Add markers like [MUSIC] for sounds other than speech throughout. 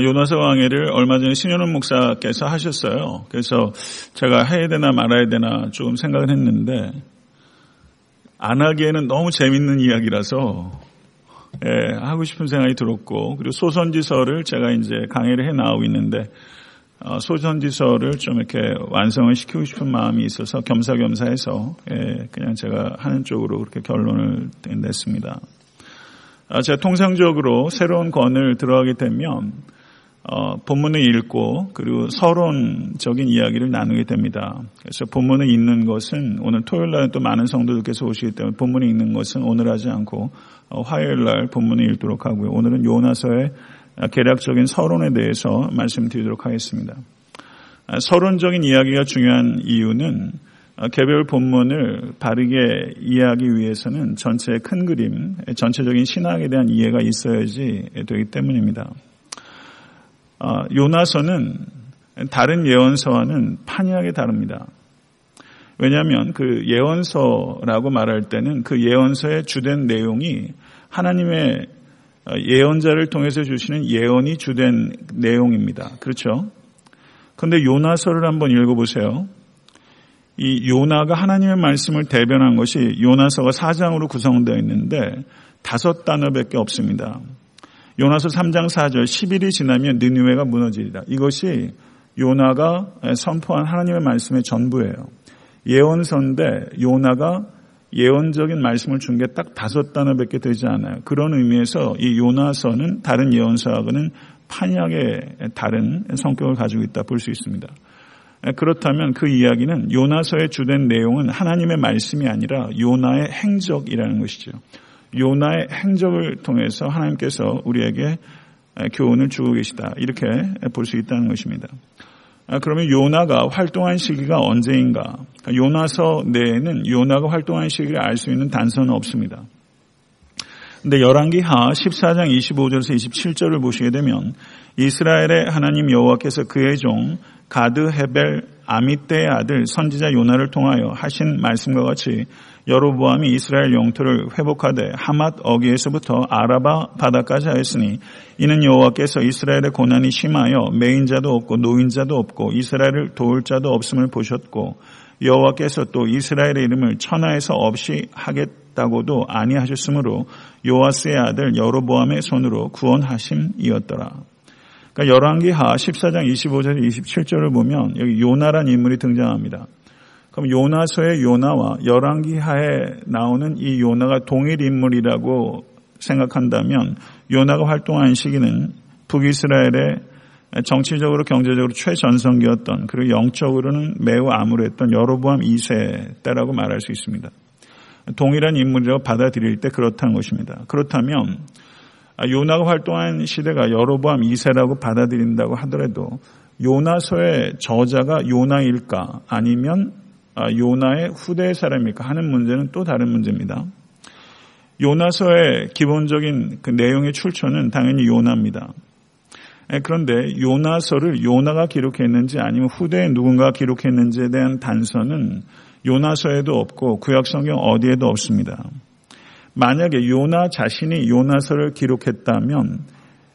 요나서 강의를 얼마 전에 신현원 목사께서 하셨어요. 그래서 제가 해야 되나 말아야 되나 조금 생각을 했는데 안 하기에는 너무 재밌는 이야기라서 예, 하고 싶은 생각이 들었고 그리고 소선지서를 제가 이제 강의를 해 나오고 있는데 어, 소선지서를 좀 이렇게 완성을 시키고 싶은 마음이 있어서 겸사겸사해서 예, 그냥 제가 하는 쪽으로 그렇게 결론을 냈습니다. 아, 제가 통상적으로 새로운 권을 들어가게 되면 어, 본문을 읽고 그리고 서론적인 이야기를 나누게 됩니다. 그래서 본문을 읽는 것은 오늘 토요일 날또 많은 성도들께서 오시기 때문에 본문을 읽는 것은 오늘 하지 않고 어, 화요일 날 본문을 읽도록 하고요. 오늘은 요나서의 계략적인 서론에 대해서 말씀드리도록 하겠습니다. 아, 서론적인 이야기가 중요한 이유는 어, 개별 본문을 바르게 이해하기 위해서는 전체의 큰 그림, 전체적인 신학에 대한 이해가 있어야지 되기 때문입니다. 어, 요나서는 다른 예언서와는 판이하게 다릅니다. 왜냐하면 그 예언서라고 말할 때는 그 예언서의 주된 내용이 하나님의 어, 예언자를 통해서 주시는 예언이 주된 내용입니다. 그렇죠? 그런데 요나서를 한번 읽어보세요. 이 요나가 하나님의 말씀을 대변한 것이 요나서가 4장으로 구성되어 있는데 다섯 단어밖에 없습니다. 요나서 3장 4절 10일이 지나면 느누웨가 무너지리라. 이것이 요나가 선포한 하나님의 말씀의 전부예요. 예언서인데 요나가 예언적인 말씀을 준 게 딱 다섯 단어밖에 되지 않아요. 그런 의미에서 이 요나서는 다른 예언서하고는 판이하게 다른 성격을 가지고 있다 볼 수 있습니다. 그렇다면 그 이야기는 요나서의 주된 내용은 하나님의 말씀이 아니라 요나의 행적이라는 것이죠. 요나의 행적을 통해서 하나님께서 우리에게 교훈을 주고 계시다. 이렇게 볼 수 있다는 것입니다. 아, 그러면 요나가 활동한 시기가 언제인가? 요나서 내에는 요나가 활동한 시기를 알 수 있는 단서는 없습니다. 근데 열왕기 하 14장 25절에서 27절을 보시게 되면 이스라엘의 하나님 여호와께서 그의 종 가드 헤벨 아미떼의 아들 선지자 요나를 통하여 하신 말씀과 같이 여로보암이 이스라엘 영토를 회복하되 하맛 어기에서부터 아라바 바다까지 하였으니 이는 여호와께서 이스라엘의 고난이 심하여 매인자도 없고 노인자도 없고 이스라엘을 도울 자도 없음을 보셨고 여호와께서 또 이스라엘의 이름을 천하에서 없이 하겠다고도 아니하셨으므로 요아스의 아들 여로보암의 손으로 구원하심이었더라. 그러니까 열왕기하 14장 25절 27절을 보면 여기 요나란 인물이 등장합니다. 그럼 요나서의 요나와 열왕기하에 나오는 이 요나가 동일 인물이라고 생각한다면 요나가 활동한 시기는 북이스라엘의 정치적으로 경제적으로 최전성기였던 그리고 영적으로는 매우 암울했던 여로보암 2세 때라고 말할 수 있습니다. 동일한 인물이라고 받아들일 때 그렇다는 것입니다. 그렇다면 요나가 활동한 시대가 여로보암 2세라고 받아들인다고 하더라도 요나서의 저자가 요나일까 아니면 아, 요나의 후대 사람일까 하는 문제는 또 다른 문제입니다. 요나서의 기본적인 그 내용의 출처는 당연히 요나입니다. 그런데 요나서를 요나가 기록했는지 아니면 후대에 누군가 기록했는지에 대한 단서는 요나서에도 없고 구약성경 어디에도 없습니다. 만약에 요나 자신이 요나서를 기록했다면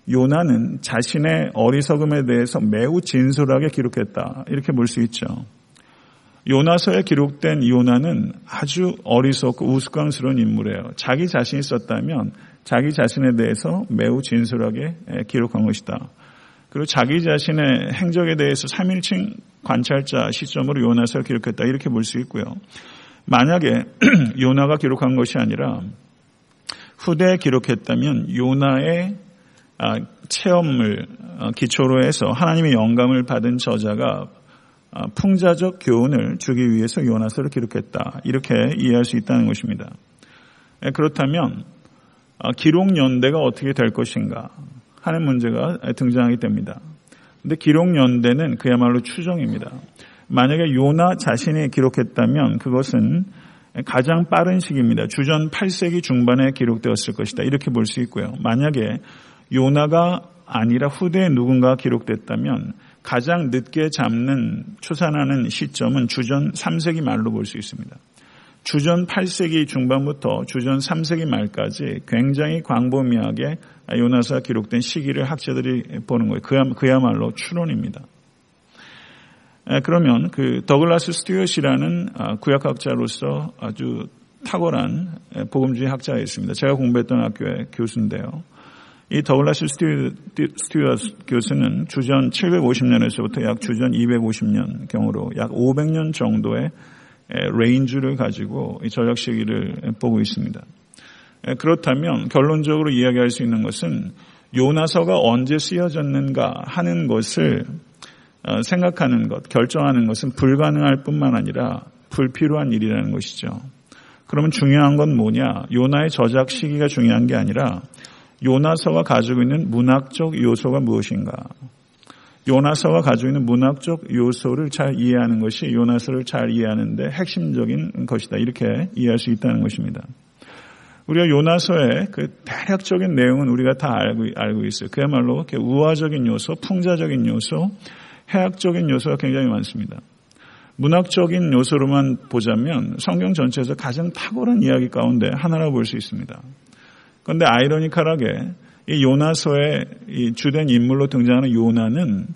요나는 자신의 어리석음에 대해서 매우 진솔하게 기록했다. 이렇게 볼 수 있죠. 요나서에 기록된 요나는 아주 어리석고 우스꽝스러운 인물이에요. 자기 자신이 썼다면 자기 자신에 대해서 매우 진솔하게 기록한 것이다. 그리고 자기 자신의 행적에 대해서 3일칭 관찰자 시점으로 요나서를 기록했다. 이렇게 볼 수 있고요. 만약에 [CLEARS THROAT] 요나가 기록한 것이 아니라 후대에 기록했다면 요나의 아, 체험을 어, 기초로 해서 하나님의 영감을 받은 저자가 아, 풍자적 교훈을 주기 위해서 요나서를 기록했다. 이렇게 이해할 수 있다는 것입니다. 예, 그렇다면 아, 기록 연대가 어떻게 될 것인가 하는 문제가 등장하게 됩니다. 근데 기록 연대는 그야말로 추정입니다. 만약에 요나 자신이 기록했다면 그것은 가장 빠른 시기입니다. 주전 8세기 중반에 기록되었을 것이다. 이렇게 볼 수 있고요. 만약에 요나가 아니라 후대에 누군가 기록됐다면 가장 늦게 잡는 추산하는 시점은 주전 3세기 말로 볼 수 있습니다. 주전 8세기 중반부터 주전 3세기 말까지 굉장히 광범위하게 요나서가 기록된 시기를 학자들이 보는 거예요. 그야말로 추론입니다. 그러면 그 더글라스 스튜어트이라는 아, 구약학자로서 아주 탁월한 복음주의 학자가 있습니다. 제가 공부했던 학교의 교수인데요. 이 더글라스 스튜어트 교수는 주전 750년에서부터 약 주전 250년 경으로 약 500년 정도의 range를 가지고 이 저작 시기를 보고 있습니다. 그렇다면 결론적으로 이야기할 수 있는 것은 요나서가 언제 쓰여졌는가 하는 것을 어, 생각하는 것, 결정하는 것은 불가능할 뿐만 아니라 불필요한 일이라는 것이죠. 그러면 중요한 건 뭐냐? 요나의 저작 시기가 중요한 게 아니라 요나서가 가지고 있는 문학적 요소가 무엇인가? 요나서가 가지고 있는 문학적 요소를 잘 이해하는 것이 요나서를 잘 이해하는데 핵심적인 것이다. 이렇게 이해할 수 있다는 것입니다. 우리가 요나서의 그 대략적인 내용은 우리가 다 알고, 알고 있어요. 그야말로 우화적인 요소, 풍자적인 요소, 해학적인 요소가 굉장히 많습니다. 문학적인 요소로만 보자면 성경 전체에서 가장 탁월한 이야기 가운데 하나라고 볼 수 있습니다. 그런데 아이러니컬하게 이 요나서의 이 주된 인물로 등장하는 요나는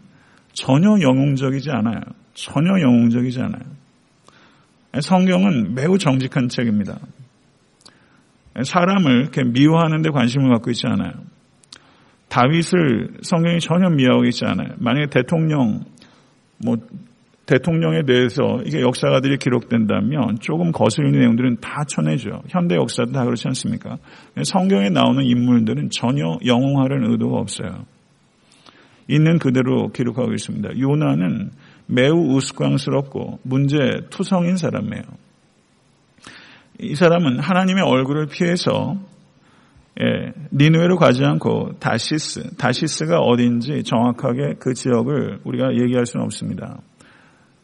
전혀 영웅적이지 않아요. 전혀 영웅적이지 않아요. 성경은 매우 정직한 책입니다. 사람을 미워하는 데 관심을 갖고 있지 않아요. 다윗을 성경이 전혀 미워하고 있지 않아요. 만약에 대통령, 뭐, 대통령에 대해서 이게 역사가들이 기록된다면 조금 거슬리는 내용들은 다 쳐내죠. 현대 역사도 다 그렇지 않습니까? 성경에 나오는 인물들은 전혀 영웅하려는 의도가 없어요. 있는 그대로 기록하고 있습니다. 요나는 매우 우스꽝스럽고 문제 투성인 사람이에요. 이 사람은 하나님의 얼굴을 피해서 예, 니누에로 가지 않고 다시스, 다시스가 어딘지 정확하게 그 지역을 우리가 얘기할 수는 없습니다.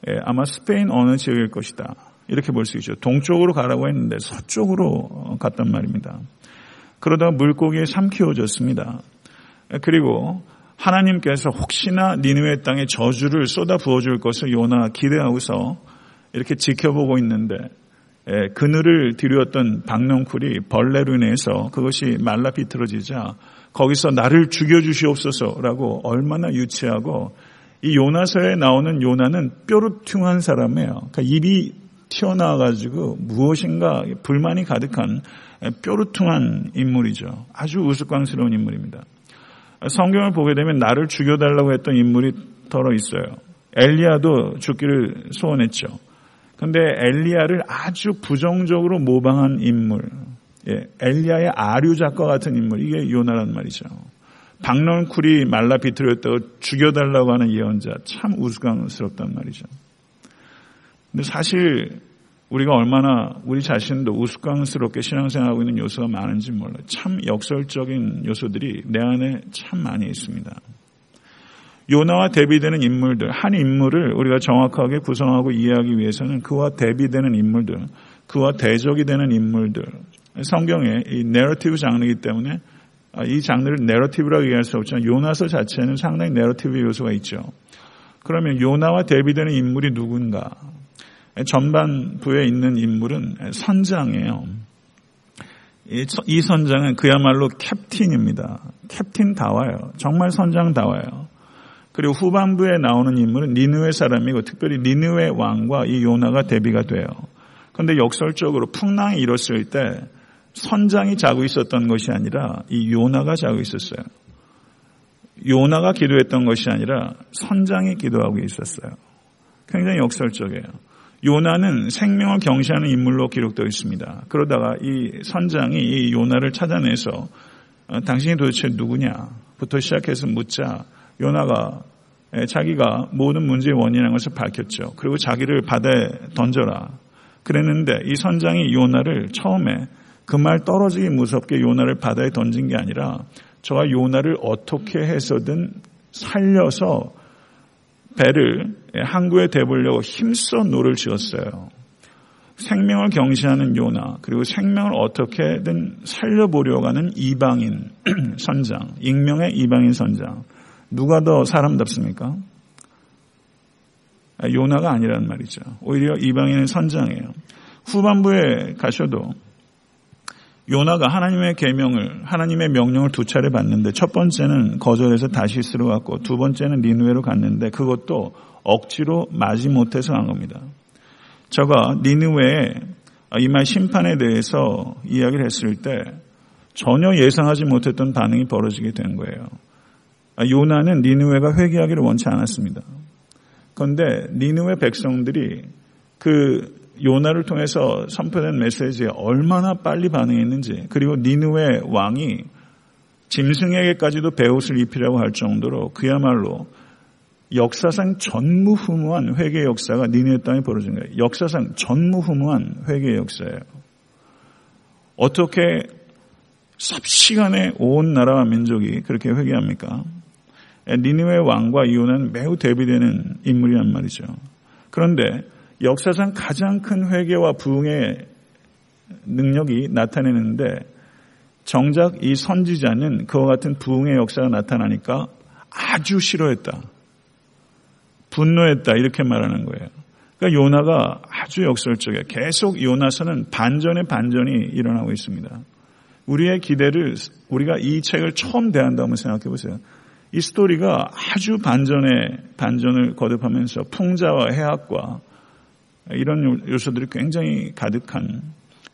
예, 아마 스페인 어느 지역일 것이다. 이렇게 볼 수 있죠. 동쪽으로 가라고 했는데 서쪽으로 갔단 말입니다. 그러다가 물고기에 삼키워졌습니다. 예, 그리고 하나님께서 혹시나 니누의 땅에 저주를 쏟아 부어줄 것을 요나 기대하고서 이렇게 지켜보고 있는데 예, 그늘을 들였던 박넝쿨이 벌레로 인해서 그것이 말라 비틀어지자 거기서 나를 죽여주시옵소서라고 얼마나 유치하고 이 요나서에 나오는 요나는 뾰루퉁한 사람이에요. 그러니까 입이 튀어나와가지고 무엇인가 불만이 가득한 뾰루퉁한 인물이죠. 아주 우스꽝스러운 인물입니다. 성경을 보게 되면 나를 죽여달라고 했던 인물이 덜어 있어요. 엘리야도 죽기를 소원했죠. 근데 엘리야를 아주 부정적으로 모방한 인물, 예, 엘리야의 아류작과 같은 인물, 이게 요나란 말이죠. 박론쿨이 말라 비틀었다고 죽여달라고 하는 예언자, 참 우스꽝스럽단 말이죠. 근데 사실 우리가 얼마나 우리 자신도 우스꽝스럽게 신앙생활하고 있는 요소가 많은지 몰라요. 참 역설적인 요소들이 내 안에 참 많이 있습니다. 요나와 대비되는 인물들, 한 인물을 우리가 정확하게 구성하고 이해하기 위해서는 그와 대비되는 인물들, 그와 대적이 되는 인물들, 성경의 이 내러티브 장르이기 때문에 아, 이 장르를 내러티브라고 얘기할 수 없지만 요나서 자체는 상당히 내러티브 요소가 있죠. 그러면 요나와 대비되는 인물이 누군가? 전반부에 있는 인물은 선장이에요. 이 선장은 그야말로 캡틴입니다. 캡틴다워요. 정말 선장다워요. 그리고 후반부에 나오는 인물은 니누의 사람이고 특별히 니누의 왕과 이 요나가 대비가 돼요. 그런데 역설적으로 풍랑이 일었을 때 선장이 자고 있었던 것이 아니라 이 요나가 자고 있었어요. 요나가 기도했던 것이 아니라 선장이 기도하고 있었어요. 굉장히 역설적이에요. 요나는 생명을 경시하는 인물로 기록되어 있습니다. 그러다가 이 선장이 이 요나를 찾아내서 어, 당신이 도대체 누구냐부터 시작해서 묻자 요나가 자기가 모든 문제의 원인이라는 것을 밝혔죠. 그리고 자기를 바다에 던져라. 그랬는데 이 선장이 요나를 처음에 그 말 떨어지기 무섭게 요나를 바다에 던진 게 아니라 저가 요나를 어떻게 해서든 살려서 배를 항구에 대보려고 힘써 노를 저었어요. 생명을 경시하는 요나 그리고 생명을 어떻게든 살려보려고 하는 이방인 [CLEARS THROAT] 선장 익명의 이방인 선장 누가 더 사람답습니까? 요나가 아니란 말이죠. 오히려 이방인은 선장이에요. 후반부에 가셔도 요나가 하나님의 계명을 하나님의 명령을 두 차례 받는데 첫 번째는 거절해서 다시스로 갔고 두 번째는 니누에로 갔는데 그것도 억지로 마지 못해서 간 겁니다. 저가 니누에 이말 심판에 대해서 이야기를 했을 때 전혀 예상하지 못했던 반응이 벌어지게 된 거예요. 요나는 니누에가 회개하기를 원치 않았습니다. 그런데 니누의 백성들이 그 요나를 통해서 선포된 메시지에 얼마나 빨리 반응했는지 그리고 니누의 왕이 짐승에게까지도 배옷을 입히라고 할 정도로 그야말로 역사상 전무후무한 회개 역사가 니누의 땅에 벌어진 거예요. 역사상 전무후무한 회개 역사예요. 어떻게 삽시간에 온 나라와 민족이 그렇게 회개합니까? 니누의 왕과 이오는 매우 대비되는 인물이란 말이죠. 그런데 역사상 가장 큰 회개와 부흥의 능력이 나타내는데 정작 이 선지자는 그와 같은 부흥의 역사가 나타나니까 아주 싫어했다. 분노했다. 이렇게 말하는 거예요. 그러니까 요나가 아주 역설적이에요. 계속 요나서는 반전의 반전이 일어나고 있습니다. 우리의 기대를 우리가 이 책을 처음 대한다고 생각해 보세요. 이 스토리가 아주 반전의 반전을 거듭하면서 풍자와 해악과 이런 요소들이 굉장히 가득한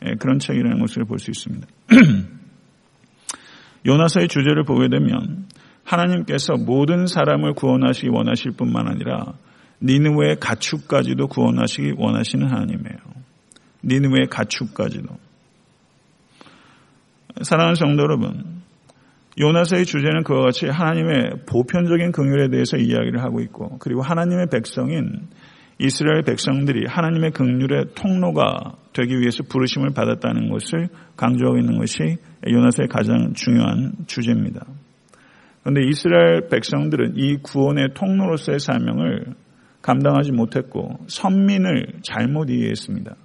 예, 그런 책이라는 것을 볼 수 있습니다. [CLEARS THROAT] 요나서의 주제를 보게 되면 하나님께서 모든 사람을 구원하시기 원하실 뿐만 아니라 니느웨의 가축까지도 구원하시기 원하시는 하나님이에요. 니느웨의 가축까지도. 사랑하는 성도 여러분, 요나서의 주제는 그와 같이 하나님의 보편적인 긍휼에 대해서 이야기를 하고 있고 그리고 하나님의 백성인 이스라엘 백성들이 하나님의 긍휼의 통로가 되기 위해서 부르심을 받았다는 것을 강조하고 있는 것이 요나서의 가장 중요한 주제입니다. 그런데 이스라엘 백성들은 이 구원의 통로로서의 사명을 감당하지 못했고 선민을 잘못 이해했습니다.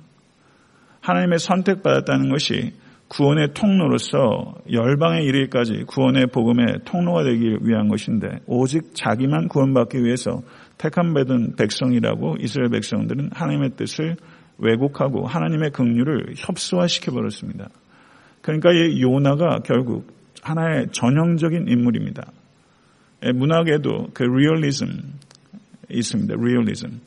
하나님의 선택받았다는 것이 구원의 통로로서 열방에 이르기까지 구원의 복음의 통로가 되기 위한 것인데 오직 자기만 구원받기 위해서 택함 받은 백성이라고 이스라엘 백성들은 하나님의 뜻을 왜곡하고 하나님의 긍휼을 협소화시켜 버렸습니다. 그러니까 이 요나가 결국 하나의 전형적인 인물입니다. 예, 문학에도 그 리얼리즘 있습니다. 리얼리즘.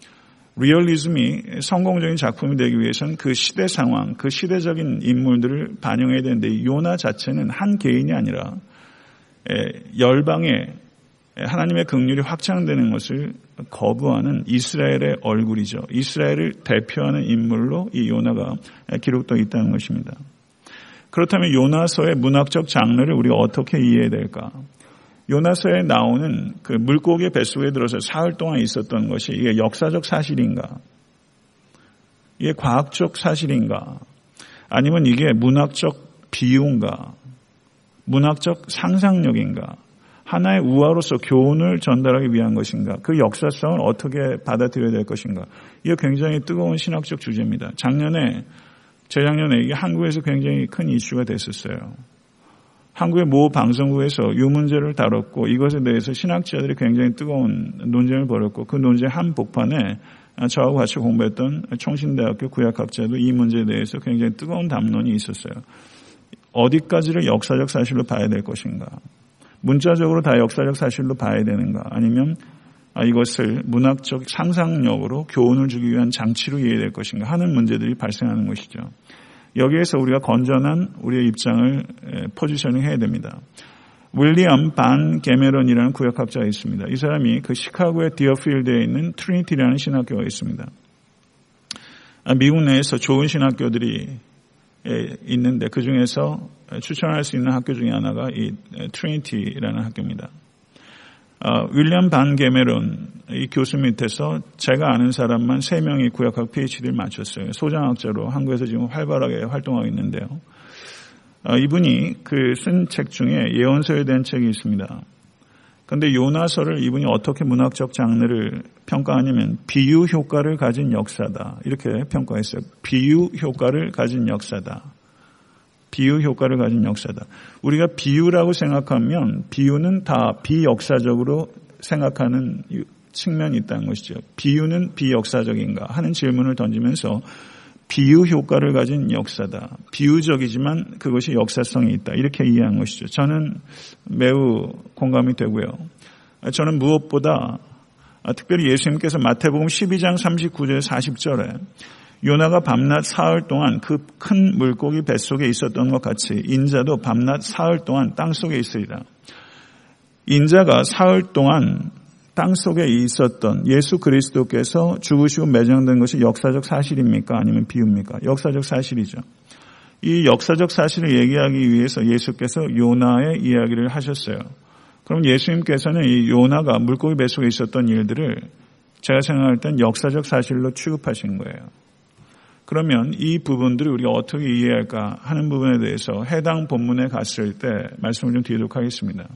리얼리즘이 성공적인 작품이 되기 위해서는 그 시대 상황, 그 시대적인 인물들을 반영해야 되는데 요나 자체는 한 개인이 아니라 열방에 하나님의 긍휼이 확장되는 것을 거부하는 이스라엘의 얼굴이죠. 이스라엘을 대표하는 인물로 이 요나가 기록되어 있다는 것입니다. 그렇다면 요나서의 문학적 장르를 우리가 어떻게 이해해야 될까? 요나서에 나오는 그 물고기 뱃속에 들어서 사흘 동안 있었던 것이 이게 역사적 사실인가? 이게 과학적 사실인가? 아니면 이게 문학적 비유인가? 문학적 상상력인가? 하나의 우화로서 교훈을 전달하기 위한 것인가? 그 역사성을 어떻게 받아들여야 될 것인가? 이게 굉장히 뜨거운 신학적 주제입니다. 작년에, 재작년에 이게 한국에서 굉장히 큰 이슈가 됐었어요. 한국의 모 방송국에서 이 문제를 다뤘고 이것에 대해서 신학자들이 굉장히 뜨거운 논쟁을 벌였고 그 논쟁 한 복판에 저하고 같이 공부했던 총신대학교 구약학자도 이 문제에 대해서 굉장히 뜨거운 담론이 있었어요. 어디까지를 역사적 사실로 봐야 될 것인가? 문자적으로 다 역사적 사실로 봐야 되는가? 아니면 이것을 문학적 상상력으로 교훈을 주기 위한 장치로 이해될 것인가 하는 문제들이 발생하는 것이죠. 여기에서 우리가 건전한 우리의 입장을 positioning 해야 됩니다. 윌리엄 반 게메론이라는 구약학자가 있습니다. 이 사람이 그 시카고의 디어필드에 있는 트리니티라는 신학교가 있습니다. 아, 미국 내에서 좋은 신학교들이 있는데 그 중에서 추천할 수 있는 학교 중에 하나가 이 트리니티라는 학교입니다. 어, 윌리엄 반 게메론 이 교수 밑에서 제가 아는 사람만 3명이 구약학 PhD를 마쳤어요. 소장학자로 한국에서 지금 활발하게 활동하고 있는데요. 어, 이분이 그 쓴 책 중에 예언서에 대한 책이 있습니다. 그런데 요나서를 이분이 어떻게 문학적 장르를 평가하냐면 비유 효과를 가진 역사다. 이렇게 평가했어요. 비유 효과를 가진 역사다. 비유 효과를 가진 역사다. 우리가 비유라고 생각하면 비유는 다 비역사적으로 생각하는 측면이 있다는 것이죠. 비유는 비역사적인가 하는 질문을 던지면서 비유 효과를 가진 역사다. 비유적이지만 그것이 역사성이 있다. 이렇게 이해한 것이죠. 저는 매우 공감이 되고요. 저는 무엇보다 특별히 예수님께서 마태복음 12장 39절 40절에 요나가 밤낮 사흘 동안 그 큰 물고기 뱃속에 있었던 것 같이 인자도 밤낮 사흘 동안 땅 속에 있으리라. 인자가 사흘 동안 땅 속에 있었던 예수 그리스도께서 죽으시고 매장된 것이 역사적 사실입니까? 아니면 비유입니까? 역사적 사실이죠. 이 역사적 사실을 얘기하기 위해서 예수께서 요나의 이야기를 하셨어요. 그럼 예수님께서는 이 요나가 물고기 뱃속에 있었던 일들을 제가 생각할 땐 역사적 사실로 취급하신 거예요. 그러면 이 부분들을 우리가 어떻게 이해할까 하는 부분에 대해서 해당 본문에 갔을 때 말씀을 좀 드리도록 하겠습니다.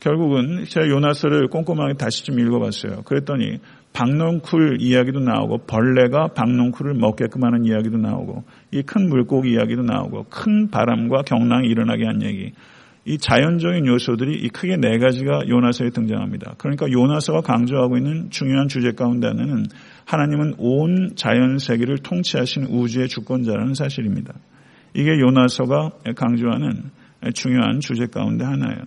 결국은 제가 요나서를 꼼꼼하게 다시 좀 읽어봤어요. 그랬더니 박농쿨 이야기도 나오고 벌레가 박농쿨을 먹게끔 하는 이야기도 나오고 이 큰 물고기 이야기도 나오고 큰 바람과 경랑이 일어나게 한 얘기 이 자연적인 요소들이 이 크게 네 가지가 요나서에 등장합니다. 그러니까 요나서가 강조하고 있는 중요한 주제 가운데 하나는 하나님은 온 자연 세계를 통치하신 우주의 주권자라는 사실입니다. 이게 요나서가 강조하는 중요한 주제 가운데 하나예요.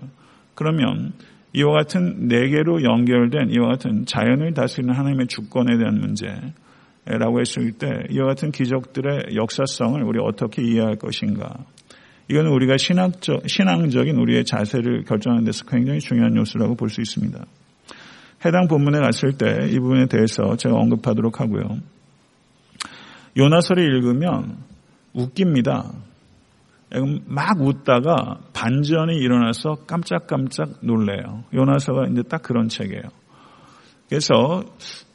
그러면 이와 같은 네 개로 연결된 이와 같은 자연을 다스리는 하나님의 주권에 대한 문제라고 했을 때 이와 같은 기적들의 역사성을 우리 어떻게 이해할 것인가 이건 우리가 신학적, 신앙적인 우리의 자세를 결정하는 데서 굉장히 중요한 요소라고 볼 수 있습니다. 해당 본문에 갔을 때 이 부분에 대해서 제가 언급하도록 하고요. 요나서를 읽으면 웃깁니다. 막 웃다가 반전이 일어나서 깜짝깜짝 놀래요. 요나서가 이제 딱 그런 책이에요. 그래서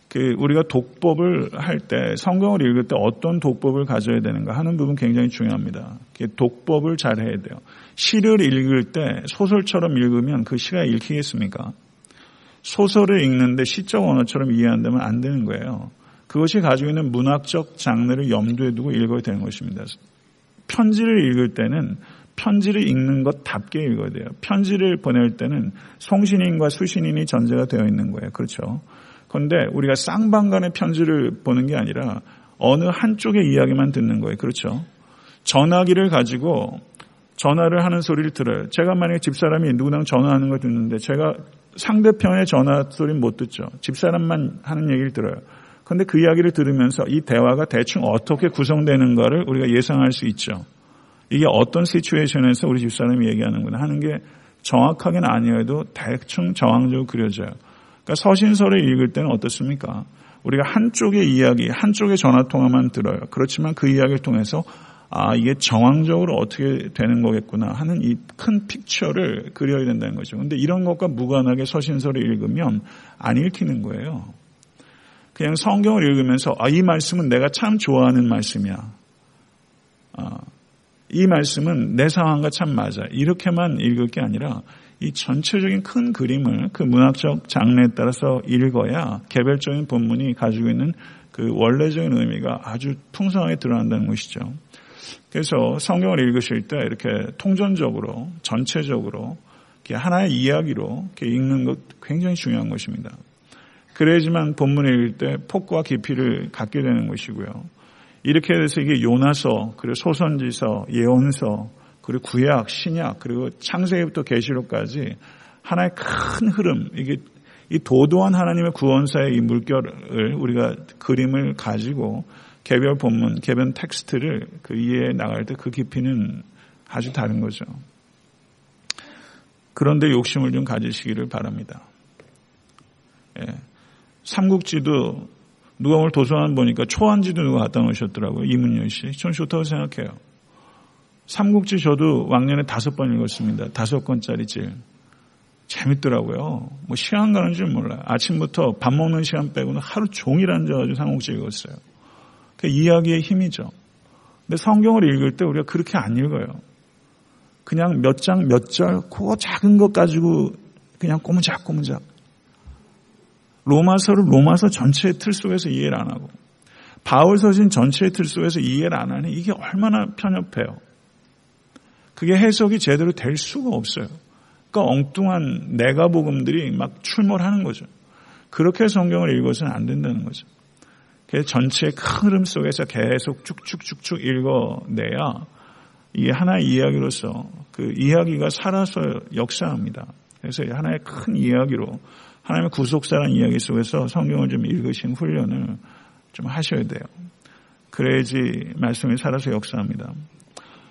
그 우리가 독법을 할 때 성경을 읽을 때 어떤 독법을 가져야 되는가 하는 부분 굉장히 중요합니다. 독법을 잘 해야 돼요. 시를 읽을 때 소설처럼 읽으면 그 시가 읽히겠습니까? 소설을 읽는데 시적 언어처럼 이해한다면 안 되는 거예요. 그것이 가지고 있는 문학적 장르를 염두에 두고 읽어야 되는 것입니다. 편지를 읽을 때는 편지를 읽는 것답게 읽어야 돼요. 편지를 보낼 때는 송신인과 수신인이 전제가 되어 있는 거예요. 그렇죠? 그런데 우리가 쌍방간의 편지를 보는 게 아니라 어느 한쪽의 이야기만 듣는 거예요. 그렇죠? 전화기를 가지고 전화를 하는 소리를 들어요. 제가 만약에 집사람이 누구랑 전화하는 걸 듣는데 제가 상대편의 전화 소리는 못 듣죠. 집사람만 하는 얘기를 들어요. 그런데 그 이야기를 들으면서 이 대화가 대충 어떻게 구성되는가를 우리가 예상할 수 있죠. 이게 어떤 시츄에이션에서 우리 집사람이 얘기하는구나 하는 게 정확하게는 아니어도 대충 정황적으로 그려져요. 그러니까 서신서를 읽을 때는 어떻습니까? 우리가 한쪽의 이야기, 한쪽의 전화 통화만 들어요. 그렇지만 그 이야기를 통해서 아, 이게 정황적으로 어떻게 되는 거겠구나 하는 이 큰 픽처를 그려야 된다는 거죠. 근데 이런 것과 무관하게 서신서를 읽으면 안 읽히는 거예요. 그냥 성경을 읽으면서 아, 이 말씀은 내가 참 좋아하는 말씀이야. 아, 이 말씀은 내 상황과 참 맞아. 이렇게만 읽을 게 아니라 이 전체적인 큰 그림을 그 문학적 장르에 따라서 읽어야 개별적인 본문이 가지고 있는 그 원래적인 의미가 아주 풍성하게 드러난다는 것이죠. 그래서 성경을 읽으실 때 이렇게 통전적으로 전체적으로 하나의 이야기로 읽는 것 굉장히 중요한 것입니다. 그래야지만 본문을 읽을 때 폭과 깊이를 갖게 되는 것이고요. 이렇게 해서 이게 요나서, 그리고 소선지서, 예언서, 그리고 구약, 신약, 그리고 창세기부터 계시록까지 하나의 큰 흐름, 이게 이 도도한 하나님의 구원사의 이 물결을 우리가 그림을 가지고 개별 본문, 개별 텍스트를 그 이해해 나갈 때 그 깊이는 아주 다른 거죠. 그런데 욕심을 좀 가지시기를 바랍니다. 예. 삼국지도 누가 오늘 도서관 보니까 초안지도 누가 갖다 놓으셨더라고요. 이문열 씨. 전 좋다고 생각해요. 삼국지 저도 왕년에 다섯 번 읽었습니다. 다섯 권짜리 질. 재밌더라고요. 뭐 시간 가는 줄 몰라요. 아침부터 밥 먹는 시간 빼고는 하루 종일 앉아가지고 삼국지 읽었어요. 그 이야기의 힘이죠. 근데 성경을 읽을 때 우리가 그렇게 안 읽어요. 그냥 몇 장, 몇 절, 그거 작은 것 가지고 그냥 꼬무작꼬무작. 로마서를 로마서 전체의 틀 속에서 이해를 안 하고, 바울서신 전체의 틀 속에서 이해를 안 하니 이게 얼마나 편협해요. 그게 해석이 제대로 될 수가 없어요. 그러니까 엉뚱한 내가 복음들이 막 출몰하는 거죠. 그렇게 성경을 읽어서는 안 된다는 거죠. 그 전체의 큰 흐름 속에서 계속 쭉쭉쭉쭉 읽어내야 이게 하나의 이야기로서 그 이야기가 살아서 역사합니다. 그래서 하나의 큰 이야기로 하나님의 구속사라는 이야기 속에서 성경을 좀 읽으신 훈련을 좀 하셔야 돼요. 그래야지 말씀이 살아서 역사합니다.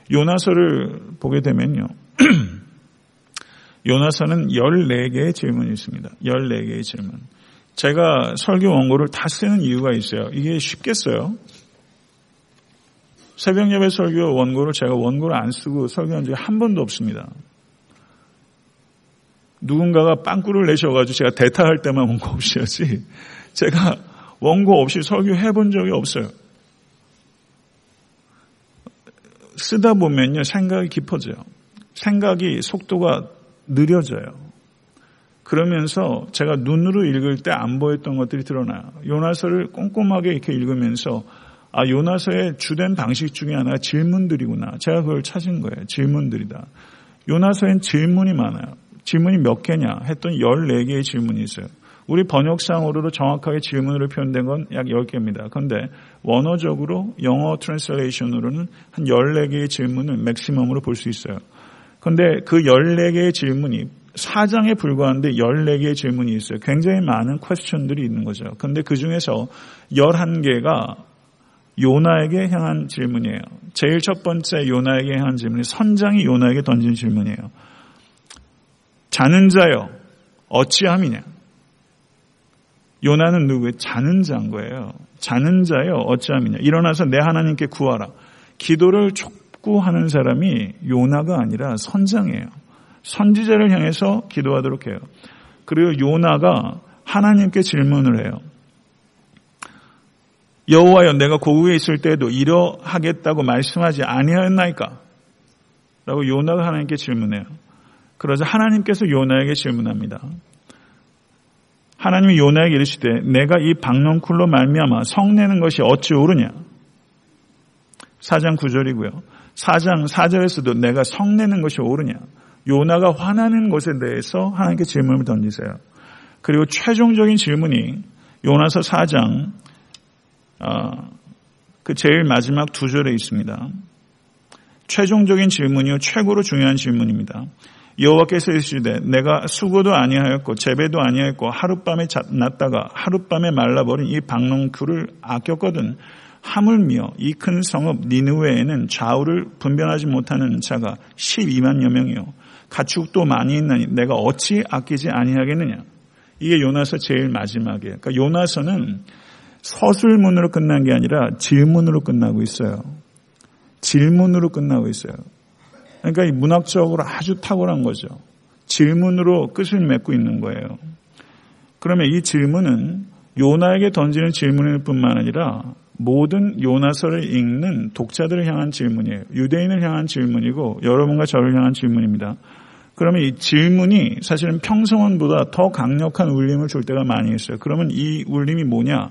요나서를 보게 되면요. [CLEARS THROAT] 요나서는 14개의 질문이 있습니다. 14개의 질문. 제가 설교 원고를 다 쓰는 이유가 있어요. 이게 쉽겠어요? 새벽 예배 설교 원고를 제가 원고를 안 쓰고 설교한 적이 한 번도 없습니다. 누군가가 빵꾸를 내셔가지고 제가 대타할 때만 원고 없이 하지 제가 원고 없이 설교해 본 적이 없어요. 쓰다 보면요 생각이 깊어져요. 생각이 속도가 느려져요. 그러면서 제가 눈으로 읽을 때 안 보였던 것들이 드러나요. 요나서를 꼼꼼하게 이렇게 읽으면서 아 요나서의 주된 방식 중에 하나가 질문들이구나. 제가 그걸 찾은 거예요. 질문들이다. 요나서엔 질문이 많아요. 질문이 몇 개냐 했더니 14개의 질문이 있어요. 우리 번역상으로도 정확하게 질문으로 표현된 건 약 10개입니다. 그런데 원어적으로 영어 translation으로는 한 14개의 질문을 maximum으로 볼 수 있어요. 그런데 그 14개의 질문이 4장에 불과한데 14개의 질문이 있어요. 굉장히 많은 question들이 있는 거죠. 그런데 그 중에서 11개가 요나에게 향한 질문이에요. 제일 첫 번째 요나에게 향한 질문이 선장이 요나에게 던진 질문이에요. 자는 자여 어찌함이냐? 요나는 누구예요? 자는 자인 거예요. 자는 자여 어찌함이냐? 일어나서 내 하나님께 구하라. 기도를 촉구하는 사람이 요나가 아니라 선장이에요. 선지자를 향해서 기도하도록 해요. 그리고 요나가 하나님께 질문을 해요. 여호와여 내가 고국에 있을 때도 이러하겠다고 말씀하지 아니하였나이까? 라고 요나가 하나님께 질문해요. 그러자 하나님께서 요나에게 질문합니다. 하나님이 요나에게 이르시되 내가 이 박넝쿨로 말미암아 성내는 것이 어찌 옳으냐? 4장 9절이고요. 4장 4절에서도 내가 성내는 것이 옳으냐? 요나가 화나는 것에 대해서 하나님께 질문을 던지세요. 그리고 최종적인 질문이 요나서 4장 어, 그 제일 마지막 두 절에 있습니다. 최종적인 질문이요 최고로 중요한 질문입니다. 여호와께서 이르시되 내가 수고도 아니하였고 재배도 아니하였고 하룻밤에 났다가 하룻밤에 말라버린 이 박농쿨을 아꼈거든 하물며 이 큰 성읍 니느웨에는 좌우를 분별하지 못하는 자가 12만여 명이요 가축도 많이 있나니 내가 어찌 아끼지 아니하겠느냐 이게 요나서 제일 마지막이에요. 그러니까 요나서는 서술문으로 끝난 게 아니라 질문으로 끝나고 있어요. 질문으로 끝나고 있어요. 그러니까 이 문학적으로 아주 탁월한 거죠. 질문으로 끝을 맺고 있는 거예요. 그러면 이 질문은 요나에게 던지는 질문일 뿐만 아니라 모든 요나서를 읽는 독자들을 향한 질문이에요. 유대인을 향한 질문이고 여러분과 저를 향한 질문입니다. 그러면 이 질문이 사실은 평성원보다 더 강력한 울림을 줄 때가 많이 있어요. 그러면 이 울림이 뭐냐?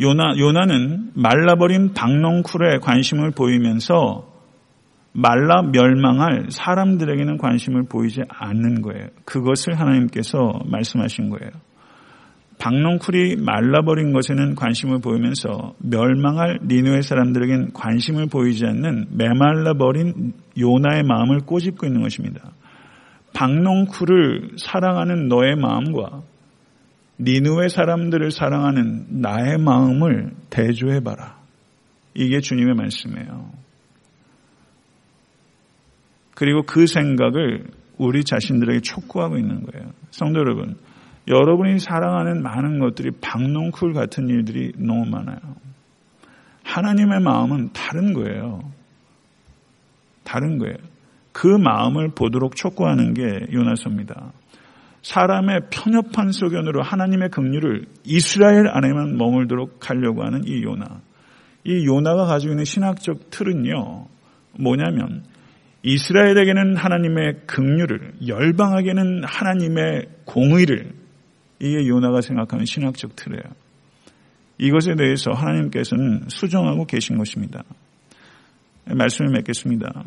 요나, 요나는 말라버린 박농쿨에 관심을 보이면서 말라 멸망할 사람들에게는 관심을 보이지 않는 거예요. 그것을 하나님께서 말씀하신 거예요. 박농쿨이 말라버린 것에는 관심을 보이면서 멸망할 니누의 사람들에게는 관심을 보이지 않는 메말라버린 요나의 마음을 꼬집고 있는 것입니다. 박농쿨을 사랑하는 너의 마음과 니누의 사람들을 사랑하는 나의 마음을 대조해봐라. 이게 주님의 말씀이에요. 그리고 그 생각을 우리 자신들에게 촉구하고 있는 거예요. 성도 여러분, 여러분이 사랑하는 많은 것들이 박농쿨 같은 일들이 너무 많아요. 하나님의 마음은 다른 거예요. 다른 거예요. 그 마음을 보도록 촉구하는 게 요나서입니다. 사람의 편협한 소견으로 하나님의 긍휼을 이스라엘 안에만 머물도록 하려고 하는 이 요나. 이 요나가 가지고 있는 신학적 틀은요. 뭐냐면 이스라엘에게는 하나님의 긍휼을 열방에게는 하나님의 공의를 이게 요나가 생각하는 신학적 틀이에요. 이것에 대해서 하나님께서는 수정하고 계신 것입니다. 말씀을 맺겠습니다.